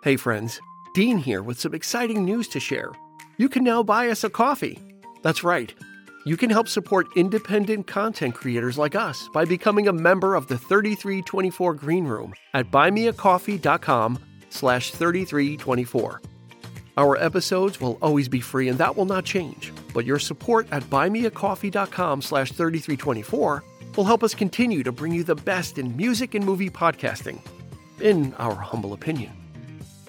Hey, friends, Dean here with some exciting news to share. You can now buy us a coffee. That's right. You can help support independent content creators like us by becoming a member of the 3324 Green Room at buymeacoffee.com slash 3324. Our episodes will always be free and that will not change, but your support at buymeacoffee.com slash 3324 will help us continue to bring you the best in music and movie podcasting, in our humble opinion.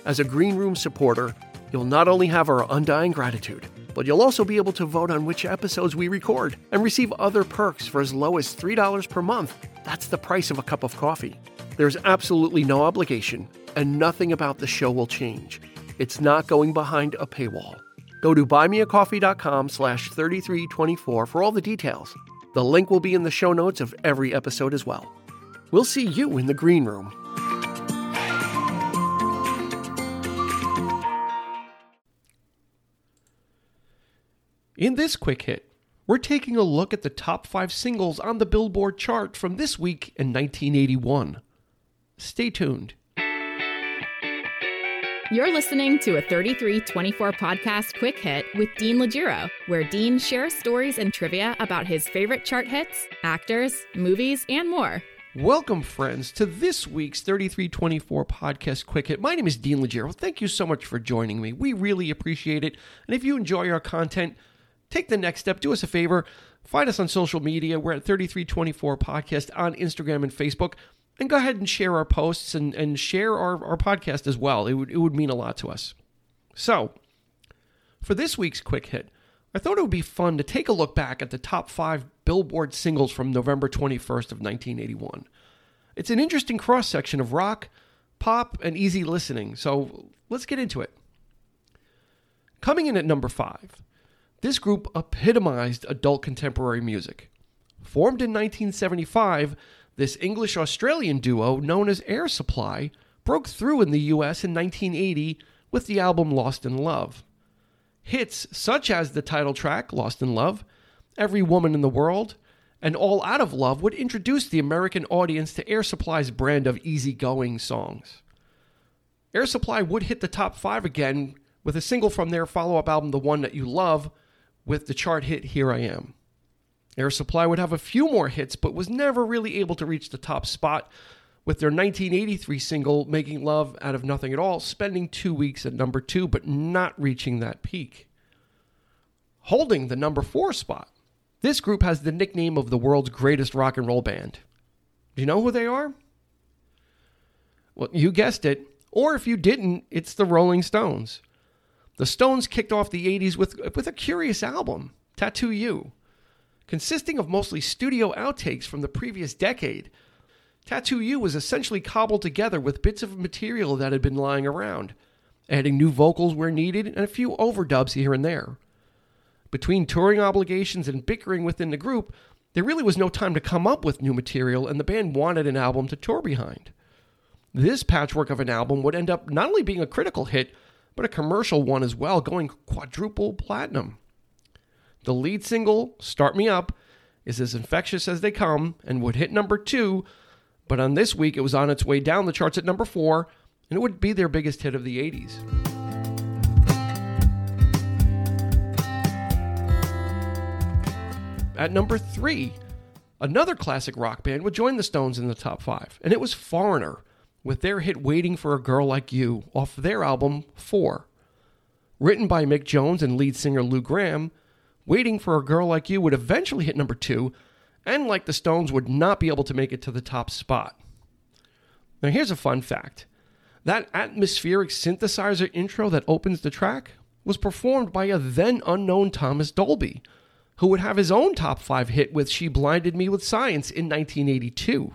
As a Green Room supporter, you'll not only have our undying gratitude, but you'll also be able to vote on which episodes we record and receive other perks for as low as $3 per month. That's the price of a cup of coffee. There's absolutely no obligation, and nothing about the show will change. It's not going behind a paywall. Go to buymeacoffee.com slash 3324 for all the details. The link will be in the show notes of every episode as well. We'll see you in the green room. In this quick hit, we're taking a look at the top five singles on the Billboard chart from this week in 1981. Stay tuned. You're listening to a 3324 podcast quick hit with Dean Legiro, where Dean shares stories and trivia about his favorite chart hits, actors, movies, and more. Welcome, friends, to this week's 3324 podcast quick hit. My name is Dean Legiro. Thank you so much for joining me. We really appreciate it. And if you enjoy our content, take the next step. Do us a favor. Find us on social media. We're at 3324 Podcast on Instagram and Facebook. And go ahead and share our posts and, and share our, our podcast as well. It would, it would mean a lot to us. So, for this week's quick hit, I thought it would be fun to take a look back at the top five Billboard singles from November 21st of 1981. It's an interesting cross section of rock, pop, and easy listening, so let's get into it. Coming in at number five, this group epitomized adult contemporary music. Formed in 1975, this English Australian duo, known as Air Supply, broke through in the US in 1980 with the album Lost in Love. Hits such as the title track, Lost in Love, Every Woman in the World, and All Out of Love would introduce the American audience to Air Supply's brand of easygoing songs. Air Supply would hit the top five again with a single from their follow up album, The One That You Love, with the chart hit Here I Am. Air Supply would have a few more hits, but was never really able to reach the top spot, with their 1983 single Making Love Out of Nothing at All spending two weeks at number two, but not reaching that peak. Holding the number four spot, this group has the nickname of the world's greatest rock and roll band. Do you know who they are? Well, you guessed it, or if you didn't, it's the Rolling Stones. The Stones kicked off the 80s with, with a curious album, Tattoo You. Consisting of mostly studio outtakes from the previous decade, Tattoo You was essentially cobbled together with bits of material that had been lying around, adding new vocals where needed and a few overdubs here and there. Between touring obligations and bickering within the group, there really was no time to come up with new material, and the band wanted an album to tour behind. This patchwork of an album would end up not only being a critical hit, but a commercial one as well, going quadruple platinum. The lead single, Start Me Up, is as infectious as they come and would hit number two, but on this week it was on its way down the charts at number four, and it would be their biggest hit of the 80s. At number three, another classic rock band would join the Stones in the top five, and it was Foreigner with their hit Waiting for a Girl Like You off their album Four. Written by Mick Jones and lead singer Lou Gramm, Waiting for a Girl Like You would eventually hit number two, and like the Stones, would not be able to make it to the top spot. Now, here's a fun fact that atmospheric synthesizer intro that opens the track was performed by a then unknown Thomas Dolby, who would have his own top five hit with She Blinded Me with Science in 1982.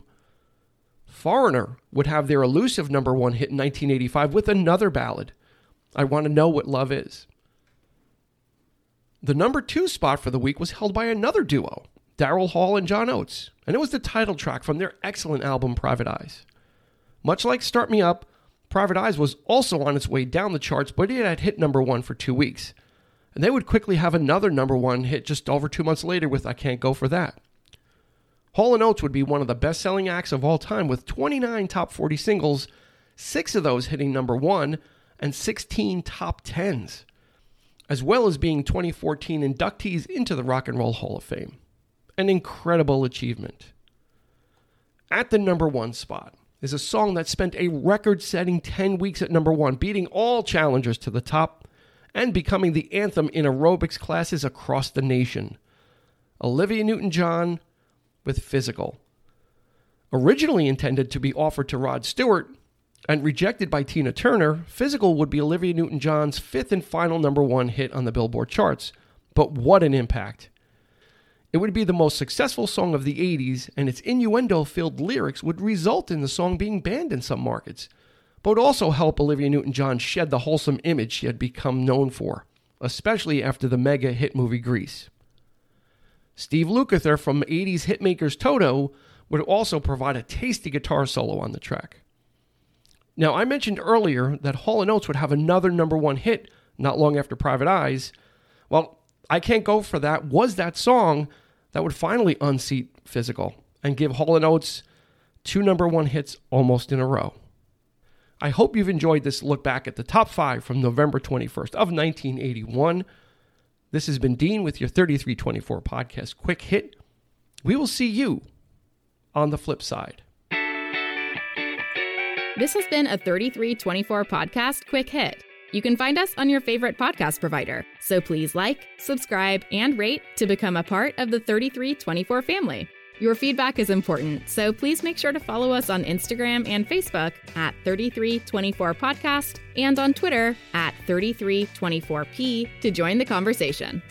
Foreigner would have their elusive number one hit in 1985 with another ballad, I Want to Know What Love Is. The number two spot for the week was held by another duo, Daryl Hall and John Oates, and it was the title track from their excellent album Private Eyes. Much like Start Me Up, Private Eyes was also on its way down the charts, but it had hit number one for two weeks. And they would quickly have another number one hit just over two months later with I Can't Go For That. Hall & Oates would be one of the best selling acts of all time with 29 top 40 singles six of those hitting number one, and 16 top tens, as well as being 2014 inductees into the Rock and Roll Hall of Fame. An incredible achievement. At the number one spot is a song that spent a record setting 10 weeks at number one, beating all challengers to the top and becoming the anthem in aerobics classes across the nation. Olivia Newton John with Physical. Originally intended to be offered to Rod Stewart and rejected by Tina Turner, Physical would be Olivia Newton John's fifth and final number one hit on the Billboard charts. But what an impact! It would be the most successful song of the 80s, and its innuendo filled lyrics would result in the song being banned in some markets, but would also help Olivia Newton John shed the wholesome image she had become known for, especially after the mega hit movie Grease. Steve Lukather from 80s hitmakers Toto would also provide a tasty guitar solo on the track. Now, I mentioned earlier that Hall & Oates would have another number one hit not long after Private Eyes. Well, I Can't Go For That was that song that would finally unseat Physical and give Hall & Oates two number one hits almost in a row. I hope you've enjoyed this look back at the top five from November 21st of 1981. This has been Dean with your 3324 podcast quick hit. We will see you on the flip side. This has been a 3324 podcast quick hit. You can find us on your favorite podcast provider. So please like, subscribe, and rate to become a part of the 3324 family. Your feedback is important, so please make sure to follow us on Instagram and Facebook at 3324podcast and on Twitter at 3324p to join the conversation.